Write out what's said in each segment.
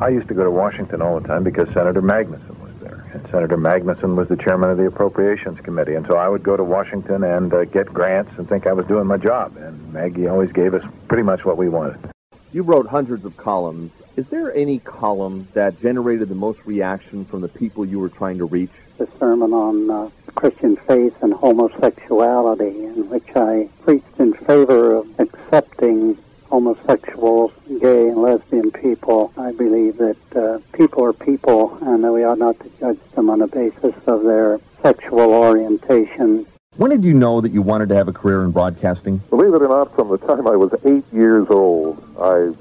I used to go to Washington all the time because Senator Magnuson was there. And Senator Magnuson was the chairman of the Appropriations Committee. And so I would go to Washington and uh, get grants and think I was doing my job. And Maggie always gave us pretty much what we wanted. You wrote hundreds of columns. Is there any column that generated the most reaction from the people you were trying to reach? The sermon on uh, Christian faith and homosexuality, in which I preached in favor of accepting homosexuals, gay and lesbian people. I believe that uh, people are people and that we ought not to judge them on the basis of their sexual orientation. When did you know that you wanted to have a career in broadcasting? Believe it or not, from the time I was eight years old, I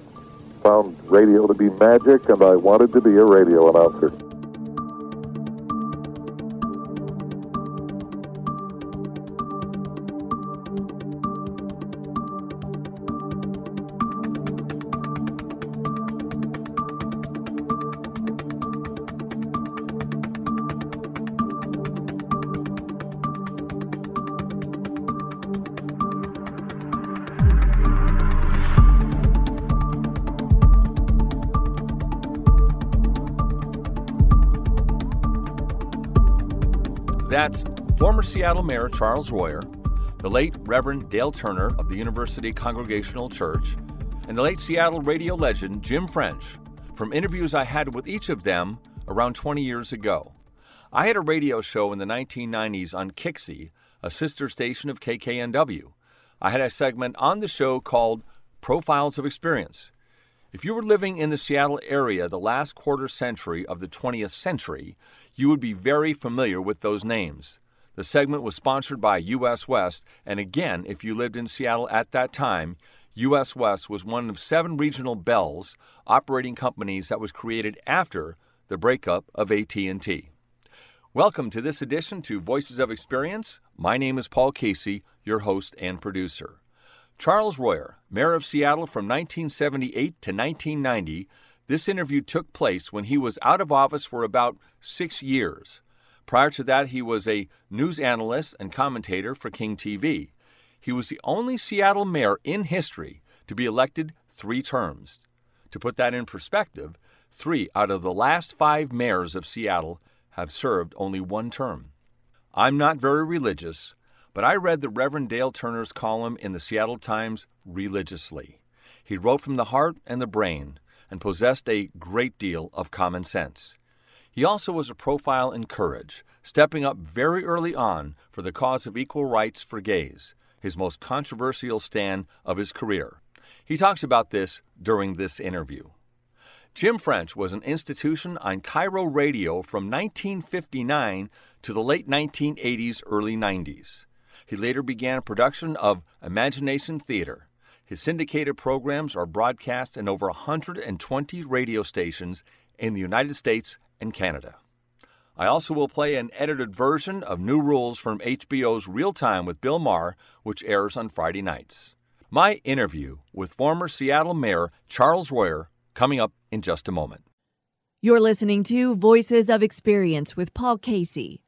found radio to be magic and I wanted to be a radio announcer. That's former Seattle Mayor Charles Royer, the late Reverend Dale Turner of the University Congregational Church, and the late Seattle radio legend Jim French from interviews I had with each of them around 20 years ago. I had a radio show in the 1990s on KIXI, a sister station of KKNW. I had a segment on the show called Profiles of Experience. If you were living in the Seattle area the last quarter century of the 20th century, you would be very familiar with those names. The segment was sponsored by US West, and again, if you lived in Seattle at that time, US West was one of seven regional Bells operating companies that was created after the breakup of AT&T. Welcome to this edition to Voices of Experience. My name is Paul Casey, your host and producer. Charles Royer, mayor of Seattle from 1978 to 1990, this interview took place when he was out of office for about six years. Prior to that, he was a news analyst and commentator for King TV. He was the only Seattle mayor in history to be elected three terms. To put that in perspective, three out of the last five mayors of Seattle have served only one term. I'm not very religious, but I read the Reverend Dale Turner's column in the Seattle Times religiously. He wrote from the heart and the brain and possessed a great deal of common sense. He also was a profile in courage, stepping up very early on for the cause of equal rights for gays, his most controversial stand of his career. He talks about this during this interview. Jim French was an institution on KIRO radio from 1959 to the late 1980s, early 90s. He later began production of Imagination Theater, his syndicated programs are broadcast in over 120 radio stations in the United States and Canada. I also will play an edited version of New Rules from HBO's Real Time with Bill Maher, which airs on Friday nights. My interview with former Seattle Mayor Charles Royer coming up in just a moment. You're listening to Voices of Experience with Paul Casey.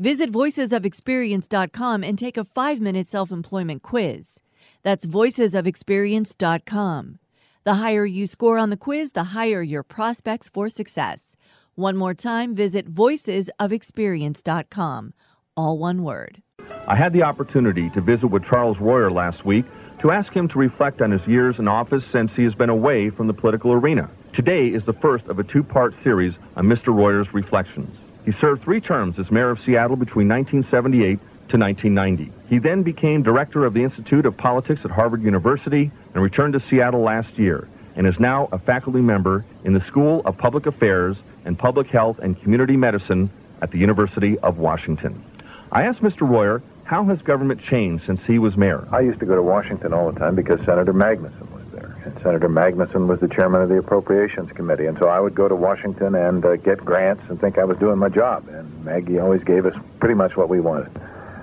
Visit voicesofexperience.com and take a five minute self employment quiz. That's voicesofexperience.com. The higher you score on the quiz, the higher your prospects for success. One more time, visit voicesofexperience.com. All one word. I had the opportunity to visit with Charles Royer last week to ask him to reflect on his years in office since he has been away from the political arena. Today is the first of a two-part series on Mr. Royer's reflections. He served three terms as mayor of Seattle between 1978 to 1990. He then became director of the Institute of Politics at Harvard University and returned to Seattle last year and is now a faculty member in the School of Public Affairs and Public Health and Community Medicine at the University of Washington. I asked Mr. Royer, how has government changed since he was mayor? I used to go to Washington all the time because Senator Magnuson. And Senator Magnuson was the chairman of the Appropriations Committee. And so I would go to Washington and uh, get grants and think I was doing my job. And Maggie always gave us pretty much what we wanted.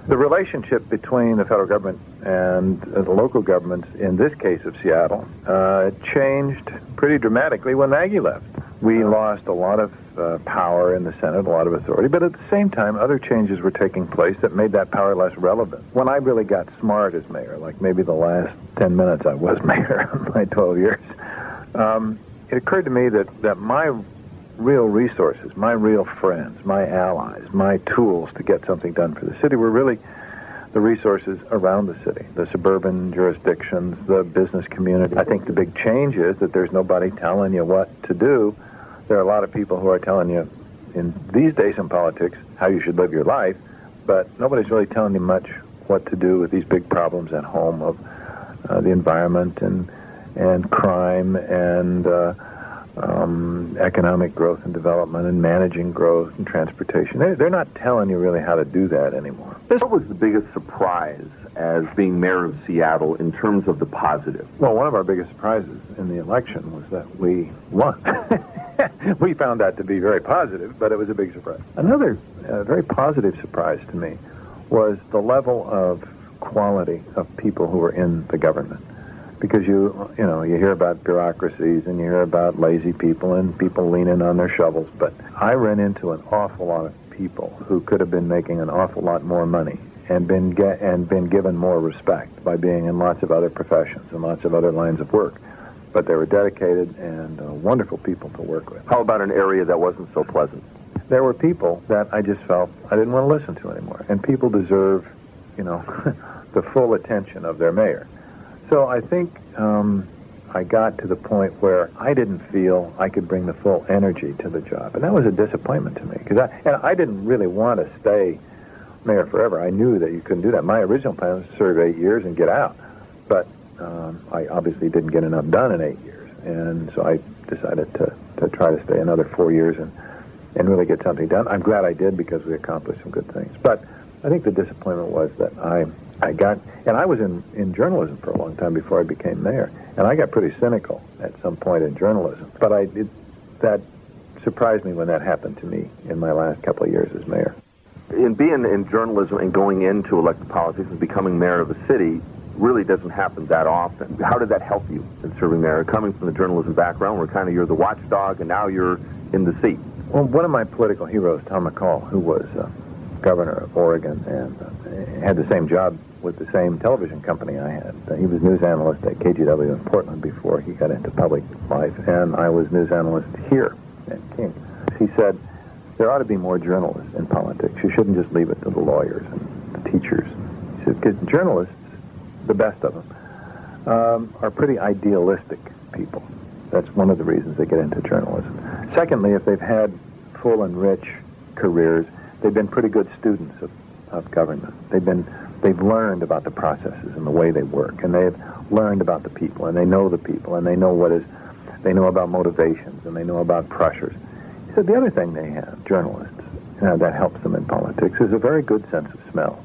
The relationship between the federal government and uh, the local governments, in this case of Seattle, uh, changed pretty dramatically when Maggie left. We lost a lot of uh, power in the Senate, a lot of authority, but at the same time, other changes were taking place that made that power less relevant. When I really got smart as mayor, like maybe the last 10 minutes I was mayor in my 12 years, um, it occurred to me that, that my real resources, my real friends, my allies, my tools to get something done for the city were really the resources around the city, the suburban jurisdictions, the business community. I think the big change is that there's nobody telling you what to do. There are a lot of people who are telling you in these days in politics how you should live your life, but nobody's really telling you much what to do with these big problems at home of uh, the environment and and crime and uh, um, economic growth and development and managing growth and transportation. They're, they're not telling you really how to do that anymore. What was the biggest surprise as being mayor of Seattle in terms of the positive? Well, one of our biggest surprises in the election was that we won. we found that to be very positive, but it was a big surprise. Another uh, very positive surprise to me was the level of quality of people who were in the government because you you know you hear about bureaucracies and you hear about lazy people and people leaning on their shovels but i ran into an awful lot of people who could have been making an awful lot more money and been get and been given more respect by being in lots of other professions and lots of other lines of work. But they were dedicated and uh, wonderful people to work with. How about an area that wasn't so pleasant? There were people that i just felt i didn't want to listen to anymore and people deserve you know the full attention of their mayor. So I think um, I got to the point where I didn't feel I could bring the full energy to the job, and that was a disappointment to me because I and I didn't really want to stay mayor forever. I knew that you couldn't do that. My original plan was to serve eight years and get out, but um, I obviously didn't get enough done in eight years, and so I decided to to try to stay another four years and and really get something done. I'm glad I did because we accomplished some good things, but I think the disappointment was that I I got, and I was in, in journalism for a long time before I became mayor, and I got pretty cynical at some point in journalism. But I did, that surprised me when that happened to me in my last couple of years as mayor. In being in journalism and going into elected politics and becoming mayor of a city really doesn't happen that often. How did that help you in serving mayor? Coming from the journalism background, where kind of you're the watchdog, and now you're in the seat. Well, one of my political heroes, Tom McCall, who was uh, governor of Oregon and uh, had the same job with the same television company I had. He was news analyst at KGW in Portland before he got into public life, and I was news analyst here at King. He said, there ought to be more journalists in politics. You shouldn't just leave it to the lawyers and the teachers. Because journalists, the best of them, um, are pretty idealistic people. That's one of the reasons they get into journalism. Secondly, if they've had full and rich careers, they've been pretty good students of, of government. They've been they've learned about the processes and the way they work, and they've learned about the people, and they know the people, and they know what is, they know about motivations, and they know about pressures. Said the other thing they have, journalists, know, that helps them in politics, is a very good sense of smell.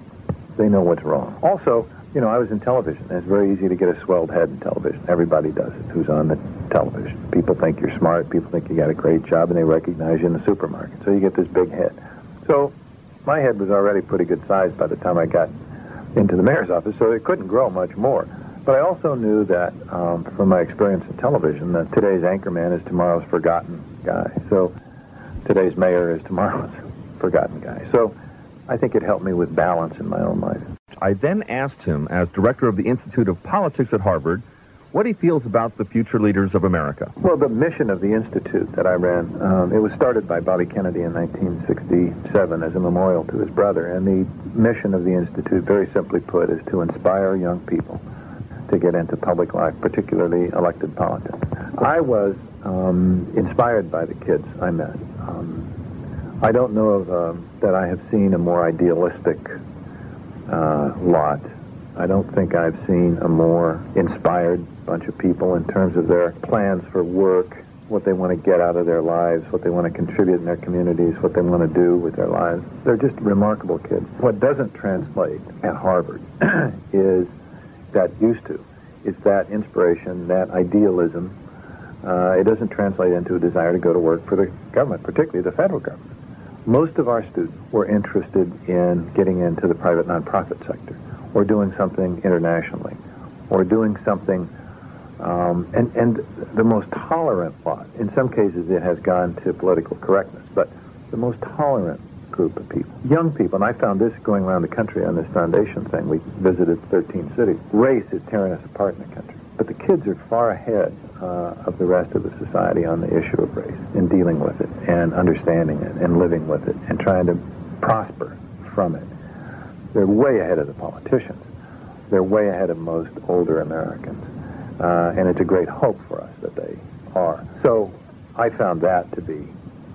They know what's wrong. Also, you know, I was in television. It's very easy to get a swelled head in television. Everybody does it who's on the television. People think you're smart. People think you got a great job, and they recognize you in the supermarket. So you get this big head. So my head was already pretty good size by the time I got into the mayor's office, so it couldn't grow much more. But I also knew that um, from my experience in television that today's anchorman is tomorrow's forgotten guy. So today's mayor is tomorrow's forgotten guy. So I think it helped me with balance in my own life. I then asked him, as director of the Institute of Politics at Harvard, what he feels about the future leaders of America. Well, the mission of the Institute that I ran, um, it was started by Bobby Kennedy in 1967 as a memorial to his brother. And the mission of the Institute, very simply put, is to inspire young people to get into public life, particularly elected politics. I was um, inspired by the kids I met. Um, I don't know of, uh, that I have seen a more idealistic uh, lot I don't think I've seen a more inspired bunch of people in terms of their plans for work, what they want to get out of their lives, what they want to contribute in their communities, what they want to do with their lives. They're just remarkable kids. What doesn't translate at Harvard is that used to, is that inspiration, that idealism. Uh, it doesn't translate into a desire to go to work for the government, particularly the federal government. Most of our students were interested in getting into the private nonprofit sector or doing something internationally, or doing something, um, and, and the most tolerant lot, in some cases it has gone to political correctness, but the most tolerant group of people, young people, and I found this going around the country on this foundation thing. We visited 13 cities. Race is tearing us apart in the country But the kids are far ahead uh, of the rest of the society on the issue of race in dealing with it and understanding it and living with it and trying to prosper from it. They're way ahead of the politicians. They're way ahead of most older Americans. Uh, and it's a great hope for us that they are. So I found that to be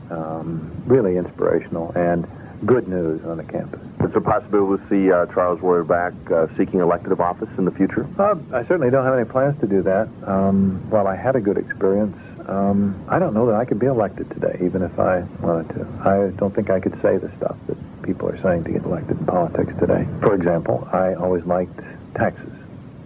um, really inspirational and good news on the campus. Is there a possibility to see uh, Charles Royer back uh, seeking elective office in the future? Uh, I certainly don't have any plans to do that. Um, while I had a good experience, um, I don't know that I could be elected today, even if I wanted to. I don't think I could say the stuff that people are saying to get elected in politics today. For example, I always liked taxes.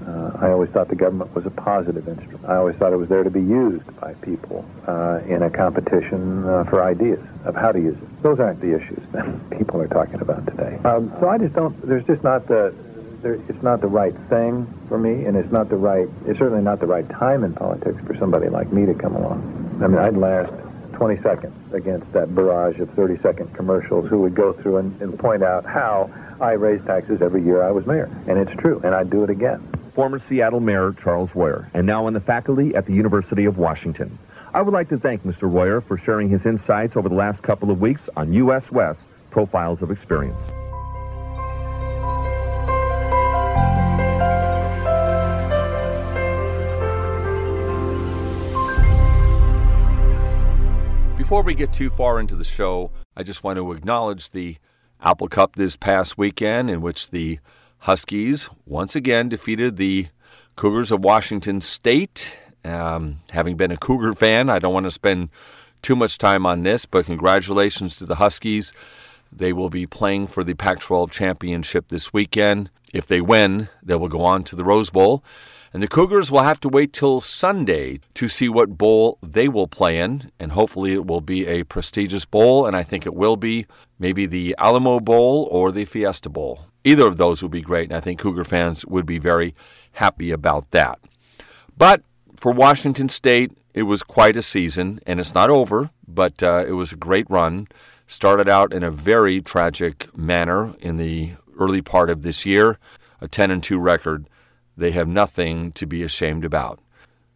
Uh, I always thought the government was a positive instrument. I always thought it was there to be used by people uh, in a competition uh, for ideas of how to use it. Those aren't the issues that people are talking about today. Um, so I just don't. There's just not the. There, it's not the right thing for me, and it's not the right. It's certainly not the right time in politics for somebody like me to come along. I mean, I'd last 20 seconds against that barrage of 30-second commercials who would go through and, and point out how I raised taxes every year I was mayor, and it's true, and I'd do it again former Seattle Mayor Charles Royer, and now on the faculty at the University of Washington. I would like to thank Mr. Royer for sharing his insights over the last couple of weeks on U.S. West Profiles of Experience. Before we get too far into the show, I just want to acknowledge the Apple Cup this past weekend, in which the Huskies once again defeated the Cougars of Washington State. Um, having been a Cougar fan, I don't want to spend too much time on this, but congratulations to the Huskies. They will be playing for the Pac 12 championship this weekend. If they win, they will go on to the Rose Bowl. And the Cougars will have to wait till Sunday to see what bowl they will play in. And hopefully it will be a prestigious bowl. And I think it will be maybe the Alamo Bowl or the Fiesta Bowl. Either of those would be great, and I think Cougar fans would be very happy about that. But for Washington State, it was quite a season, and it's not over, but uh, it was a great run. Started out in a very tragic manner in the early part of this year, a 10 and 2 record. They have nothing to be ashamed about.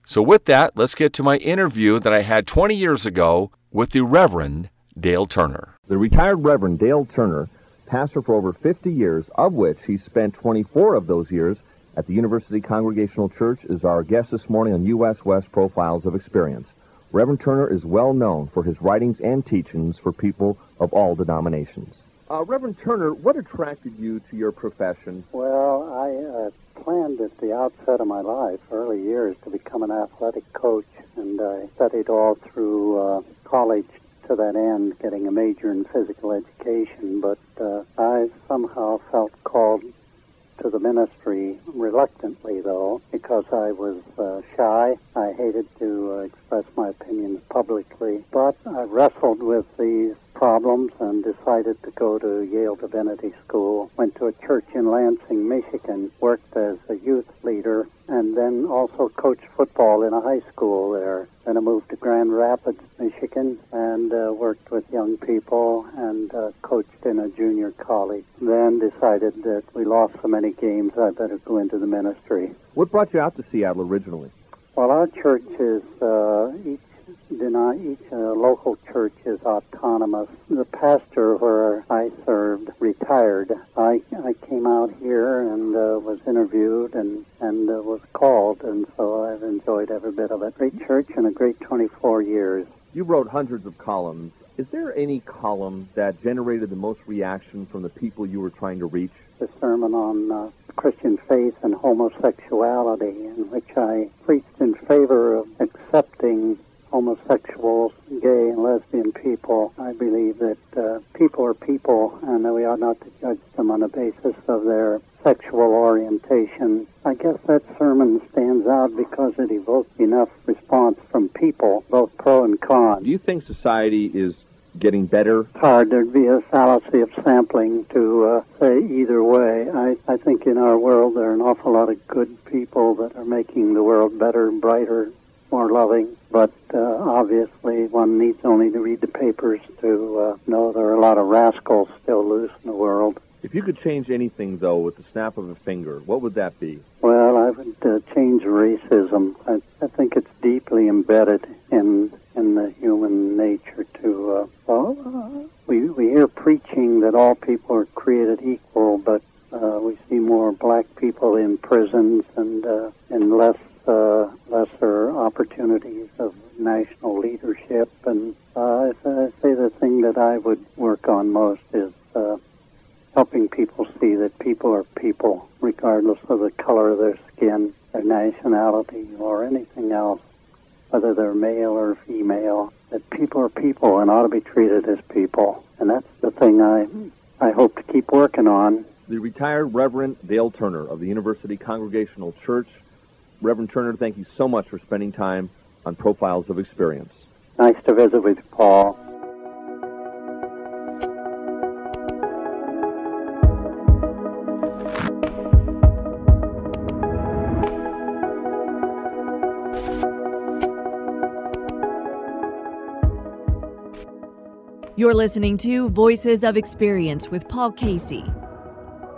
So, with that, let's get to my interview that I had 20 years ago with the Reverend Dale Turner. The retired Reverend Dale Turner pastor for over 50 years, of which he spent 24 of those years at the University Congregational Church, is our guest this morning on U.S. West Profiles of Experience. Reverend Turner is well known for his writings and teachings for people of all denominations. Uh, Reverend Turner, what attracted you to your profession? Well, I uh, planned at the outset of my life, early years, to become an athletic coach, and I studied all through uh, college to that end, getting a major in physical education, but uh, I somehow felt called to the ministry reluctantly, though, because I was uh, shy. I hated to uh, express my opinions publicly, but I wrestled with these problems and decided to go to Yale Divinity School. Went to a church in Lansing, Michigan, worked as a youth leader, and then also coached football in a high school there. Then I moved to Grand Rapids, Michigan, and uh, worked with young people and uh, coached in a junior college. Then decided that we lost so many games, I better go into the ministry. What brought you out to Seattle originally? Well, our church is uh, each deny each uh, local church is autonomous. The pastor where I served retired. I I came out here and uh, was interviewed and and uh, was called, and so I've enjoyed every bit of it. Great church and a great 24 years. You wrote hundreds of columns. Is there any column that generated the most reaction from the people you were trying to reach? The sermon on uh, Christian faith and homosexuality, in which I preached in favor of accepting homosexuals, gay and lesbian people. I believe that uh, people are people and that we ought not to judge them on the basis of their sexual orientation. I guess that sermon stands out because it evoked enough response from people, both pro and con. Do you think society is getting better? It's hard. There'd be a fallacy of sampling to uh, say either way. I, I think in our world there are an awful lot of good people that are making the world better, brighter, more loving. But uh, obviously, one needs only to read the papers to uh, know there are a lot of rascals still loose in the world. If you could change anything, though, with the snap of a finger, what would that be? Well, I would uh, change racism. I, I think it's deeply embedded in in the human nature to. Uh, well, uh, we we hear preaching that all people are created equal, but uh, we see more black people in prisons and uh, and less uh, lesser opportunities of national leadership. And uh, I say the thing that I would work on most is uh, helping people see that people are people, regardless of the color of their skin, their nationality, or anything else, whether they're male or female. That people are people and ought to be treated as people, and that's the thing I I hope to keep working on. The retired Reverend Dale Turner of the University Congregational Church. Reverend Turner, thank you so much for spending time on Profiles of Experience. Nice to visit with you, Paul. You're listening to Voices of Experience with Paul Casey.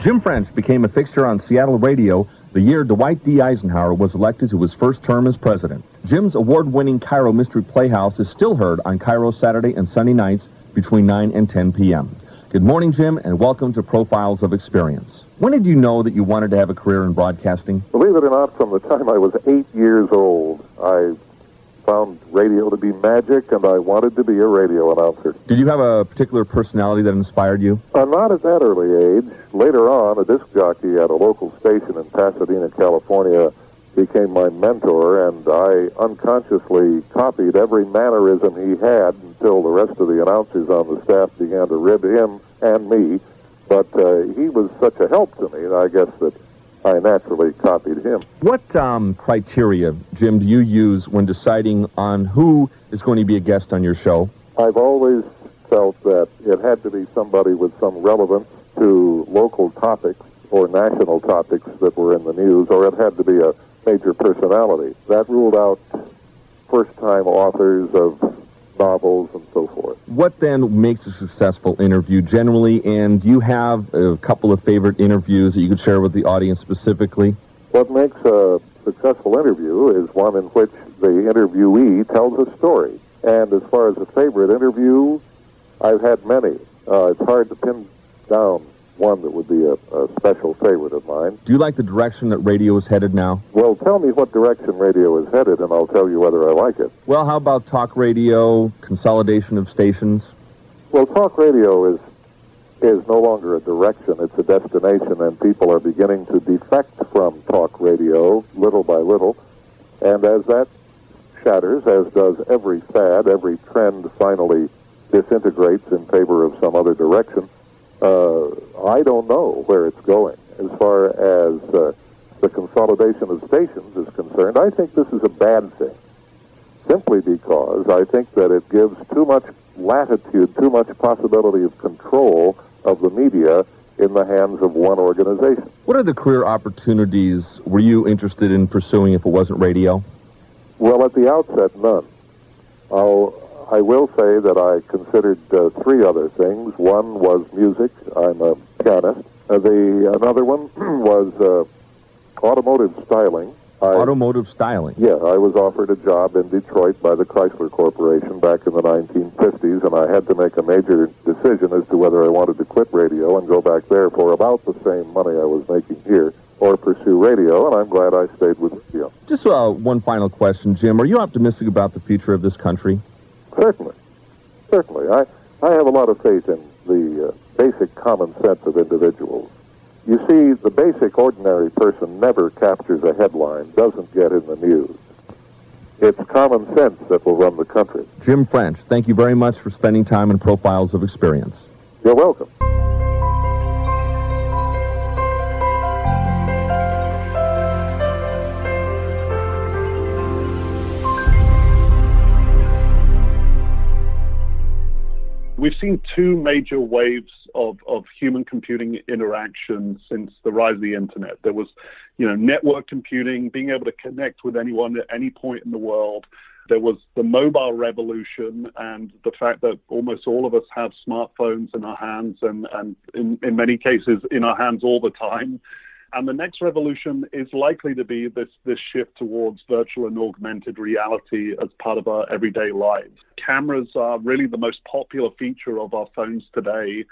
Jim French became a fixture on Seattle radio the year Dwight D. Eisenhower was elected to his first term as president. Jim's award-winning KIRO Mystery Playhouse is still heard on KIRO Saturday and Sunday nights between 9 and 10 p.m. Good morning, Jim, and welcome to Profiles of Experience. When did you know that you wanted to have a career in broadcasting? Believe it or not, from the time I was eight years old, I found radio to be magic, and I wanted to be a radio announcer. Did you have a particular personality that inspired you? Uh, not at that early age. Later on, a disc jockey at a local station in Pasadena, California, became my mentor, and I unconsciously copied every mannerism he had until the rest of the announcers on the staff began to rib him and me. But uh, he was such a help to me, and I guess that I naturally copied him. What um, criteria, Jim, do you use when deciding on who is going to be a guest on your show? I've always felt that it had to be somebody with some relevance to local topics or national topics that were in the news, or it had to be a major personality. That ruled out first-time authors of novels and so forth. What then makes a successful interview generally, and do you have a couple of favorite interviews that you could share with the audience specifically? What makes a successful interview is one in which the interviewee tells a story. And as far as a favorite interview, I've had many. Uh, it's hard to pin down one that would be a, a, special favorite of mine. Do you like the direction that radio is headed now? Well, tell me what direction radio is headed, and I'll tell you whether I like it. Well, how about talk radio, consolidation of stations? Well, talk radio is is no longer a direction; it's a destination, and people are beginning to defect from talk radio little by little. And as that shatters, as does every fad, every trend finally disintegrates in favor of some other direction uh, I don't know where it's going. As far as uh, the consolidation of stations is concerned, I think this is a bad thing. Simply because I think that it gives too much latitude, too much possibility of control of the media in the hands of one organization. What are the career opportunities were you interested in pursuing if it wasn't radio? Well, at the outset, none. I'll I will say that I considered uh, three other things. One was music. I'm a pianist. Uh, the another one was uh, automotive styling. I, automotive styling. Yeah, I was offered a job in Detroit by the Chrysler Corporation back in the 1950s, and I had to make a major decision as to whether I wanted to quit radio and go back there for about the same money I was making here or pursue radio, and I'm glad I stayed with radio. Just uh, one final question, Jim. Are you optimistic about the future of this country? Certainly. Certainly. I, I have a lot of faith in the uh, basic common sense of individuals. You see, the basic ordinary person never captures a headline, doesn't get in the news. It's common sense that will run the country. Jim French, thank you very much for spending time in Profiles of Experience. You're welcome. We've seen two major waves of, of human computing interaction since the rise of the internet. There was, you know, network computing, being able to connect with anyone at any point in the world. There was the mobile revolution and the fact that almost all of us have smartphones in our hands and, and in, in many cases in our hands all the time. And the next revolution is likely to be this, this shift towards virtual and augmented reality as part of our everyday lives. Cameras are really the most popular feature of our phones today.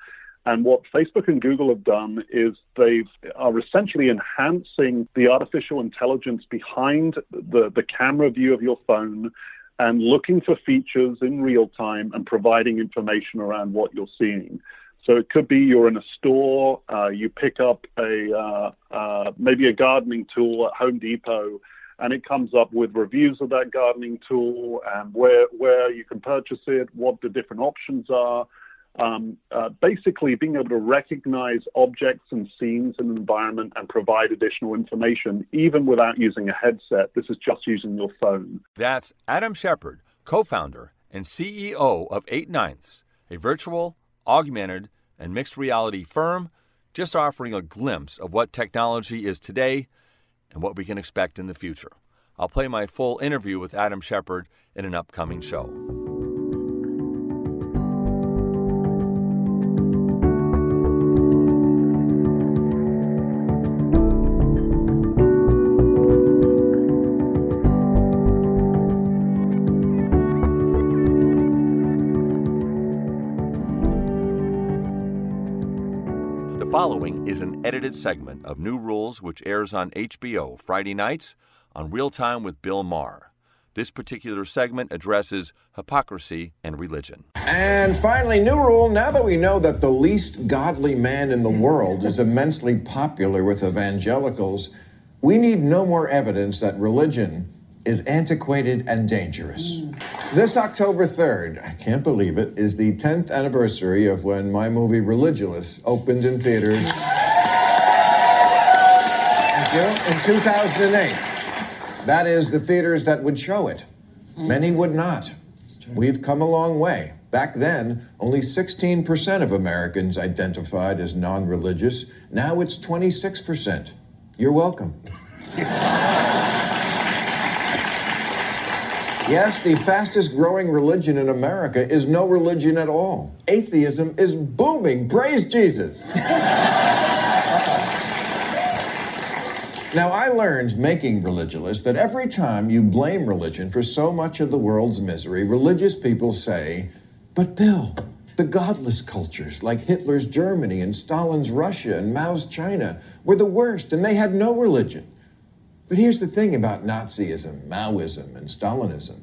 And what Facebook and Google have done is they are essentially enhancing the artificial intelligence behind the, the camera view of your phone and looking for features in real time and providing information around what you're seeing. So it could be you're in a store, uh, you pick up a uh, uh, maybe a gardening tool at Home Depot, and it comes up with reviews of that gardening tool and where where you can purchase it, what the different options are. Um, uh, basically, being able to recognize objects and scenes in an environment and provide additional information, even without using a headset. This is just using your phone. That's Adam Shepard, co-founder and CEO of Eight Ninths, a virtual, augmented, and mixed reality firm, just offering a glimpse of what technology is today and what we can expect in the future. I'll play my full interview with Adam Shepard in an upcoming show. Segment of New Rules, which airs on HBO Friday nights on Real Time with Bill Maher. This particular segment addresses hypocrisy and religion. And finally, new rule now that we know that the least godly man in the world is immensely popular with evangelicals, we need no more evidence that religion is antiquated and dangerous. This October 3rd, I can't believe it, is the 10th anniversary of when my movie Religulous opened in theaters. You. In 2008. That is the theaters that would show it. Many would not. We've come a long way. Back then, only 16% of Americans identified as non religious. Now it's 26%. You're welcome. Yes, the fastest growing religion in America is no religion at all. Atheism is booming. Praise Jesus. now, I learned making Religulous that every time you blame religion for so much of the world's misery, religious people say, But Bill, the godless cultures like Hitler's Germany and Stalin's Russia and Mao's China were the worst, and they had no religion. But here's the thing about Nazism, Maoism, and Stalinism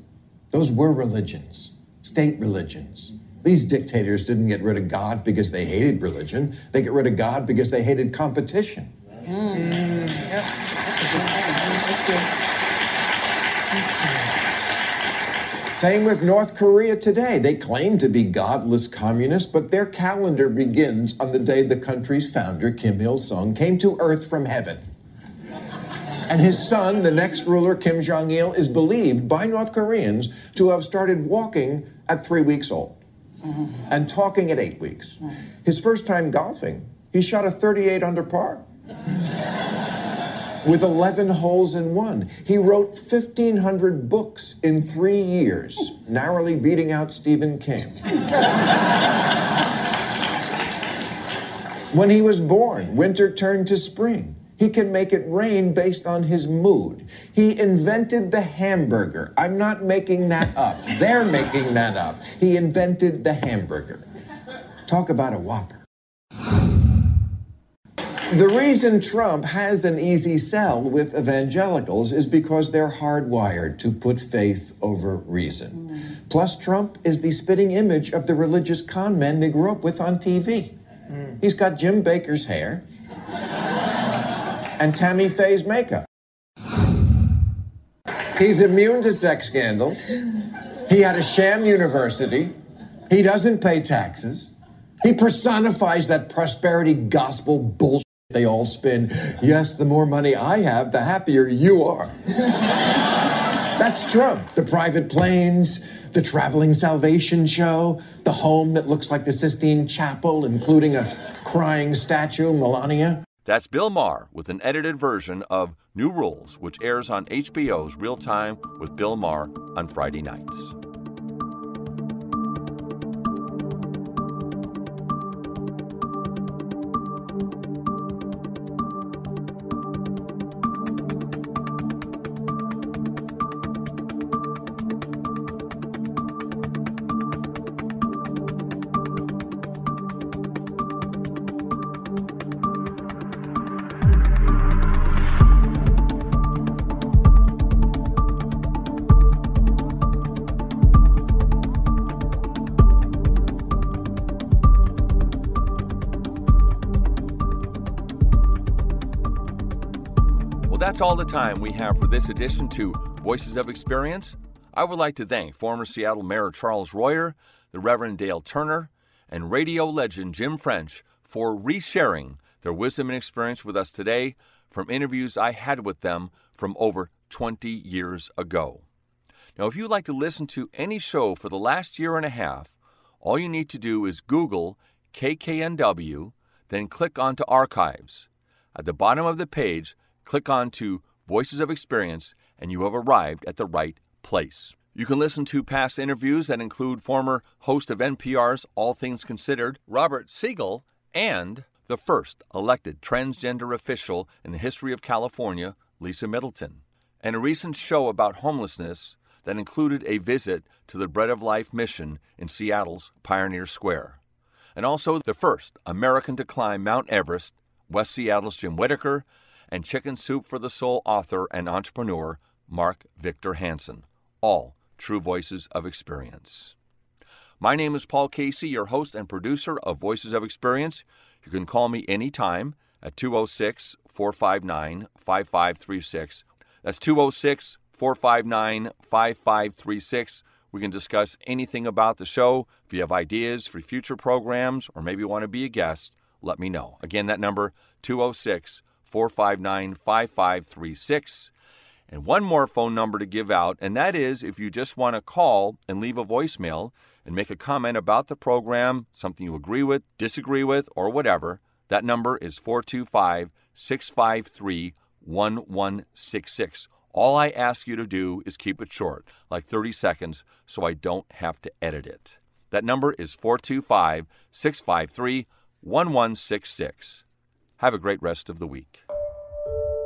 those were religions, state religions. These dictators didn't get rid of God because they hated religion, they get rid of God because they hated competition. Mm. Yep. Same with North Korea today. They claim to be godless communists, but their calendar begins on the day the country's founder, Kim Il sung, came to earth from heaven. And his son, the next ruler, Kim Jong il, is believed by North Koreans to have started walking at three weeks old mm-hmm. and talking at eight weeks. Mm-hmm. His first time golfing, he shot a 38 under par. With 11 holes in one. He wrote 1,500 books in three years, narrowly beating out Stephen King. when he was born, winter turned to spring. He can make it rain based on his mood. He invented the hamburger. I'm not making that up. They're making that up. He invented the hamburger. Talk about a whopper. The reason Trump has an easy sell with evangelicals is because they're hardwired to put faith over reason. Mm. Plus, Trump is the spitting image of the religious con men they grew up with on TV. Mm. He's got Jim Bakker's hair and Tammy Faye's makeup. He's immune to sex scandals. He had a sham university. He doesn't pay taxes. He personifies that prosperity gospel bullshit they all spin. Yes, the more money I have, the happier you are. That's Trump. The private planes, the traveling salvation show, the home that looks like the Sistine Chapel, including a crying statue, Melania. That's Bill Maher with an edited version of New Rules, which airs on HBO's Real Time with Bill Maher on Friday nights. All the time we have for this edition to Voices of Experience. I would like to thank former Seattle Mayor Charles Royer, the Reverend Dale Turner, and radio legend Jim French for resharing their wisdom and experience with us today from interviews I had with them from over 20 years ago. Now, if you'd like to listen to any show for the last year and a half, all you need to do is Google KKNW, then click onto Archives. At the bottom of the page, click on to Voices of Experience, and you have arrived at the right place. You can listen to past interviews that include former host of NPR's All Things Considered, Robert Siegel, and the first elected transgender official in the history of California, Lisa Middleton, and a recent show about homelessness that included a visit to the Bread of Life mission in Seattle's Pioneer Square, and also the first American to climb Mount Everest, West Seattle's Jim Whittaker, and Chicken Soup for the Soul author and entrepreneur Mark Victor Hansen, all true voices of experience. My name is Paul Casey, your host and producer of Voices of Experience. You can call me anytime at 206 459 5536. That's 206 459 5536. We can discuss anything about the show. If you have ideas for future programs or maybe want to be a guest, let me know. Again, that number 206 459 5536. And one more phone number to give out, and that is if you just want to call and leave a voicemail and make a comment about the program, something you agree with, disagree with, or whatever, that number is 425 653 1166. All I ask you to do is keep it short, like 30 seconds, so I don't have to edit it. That number is 425 653 1166. Have a great rest of the week. Thank you.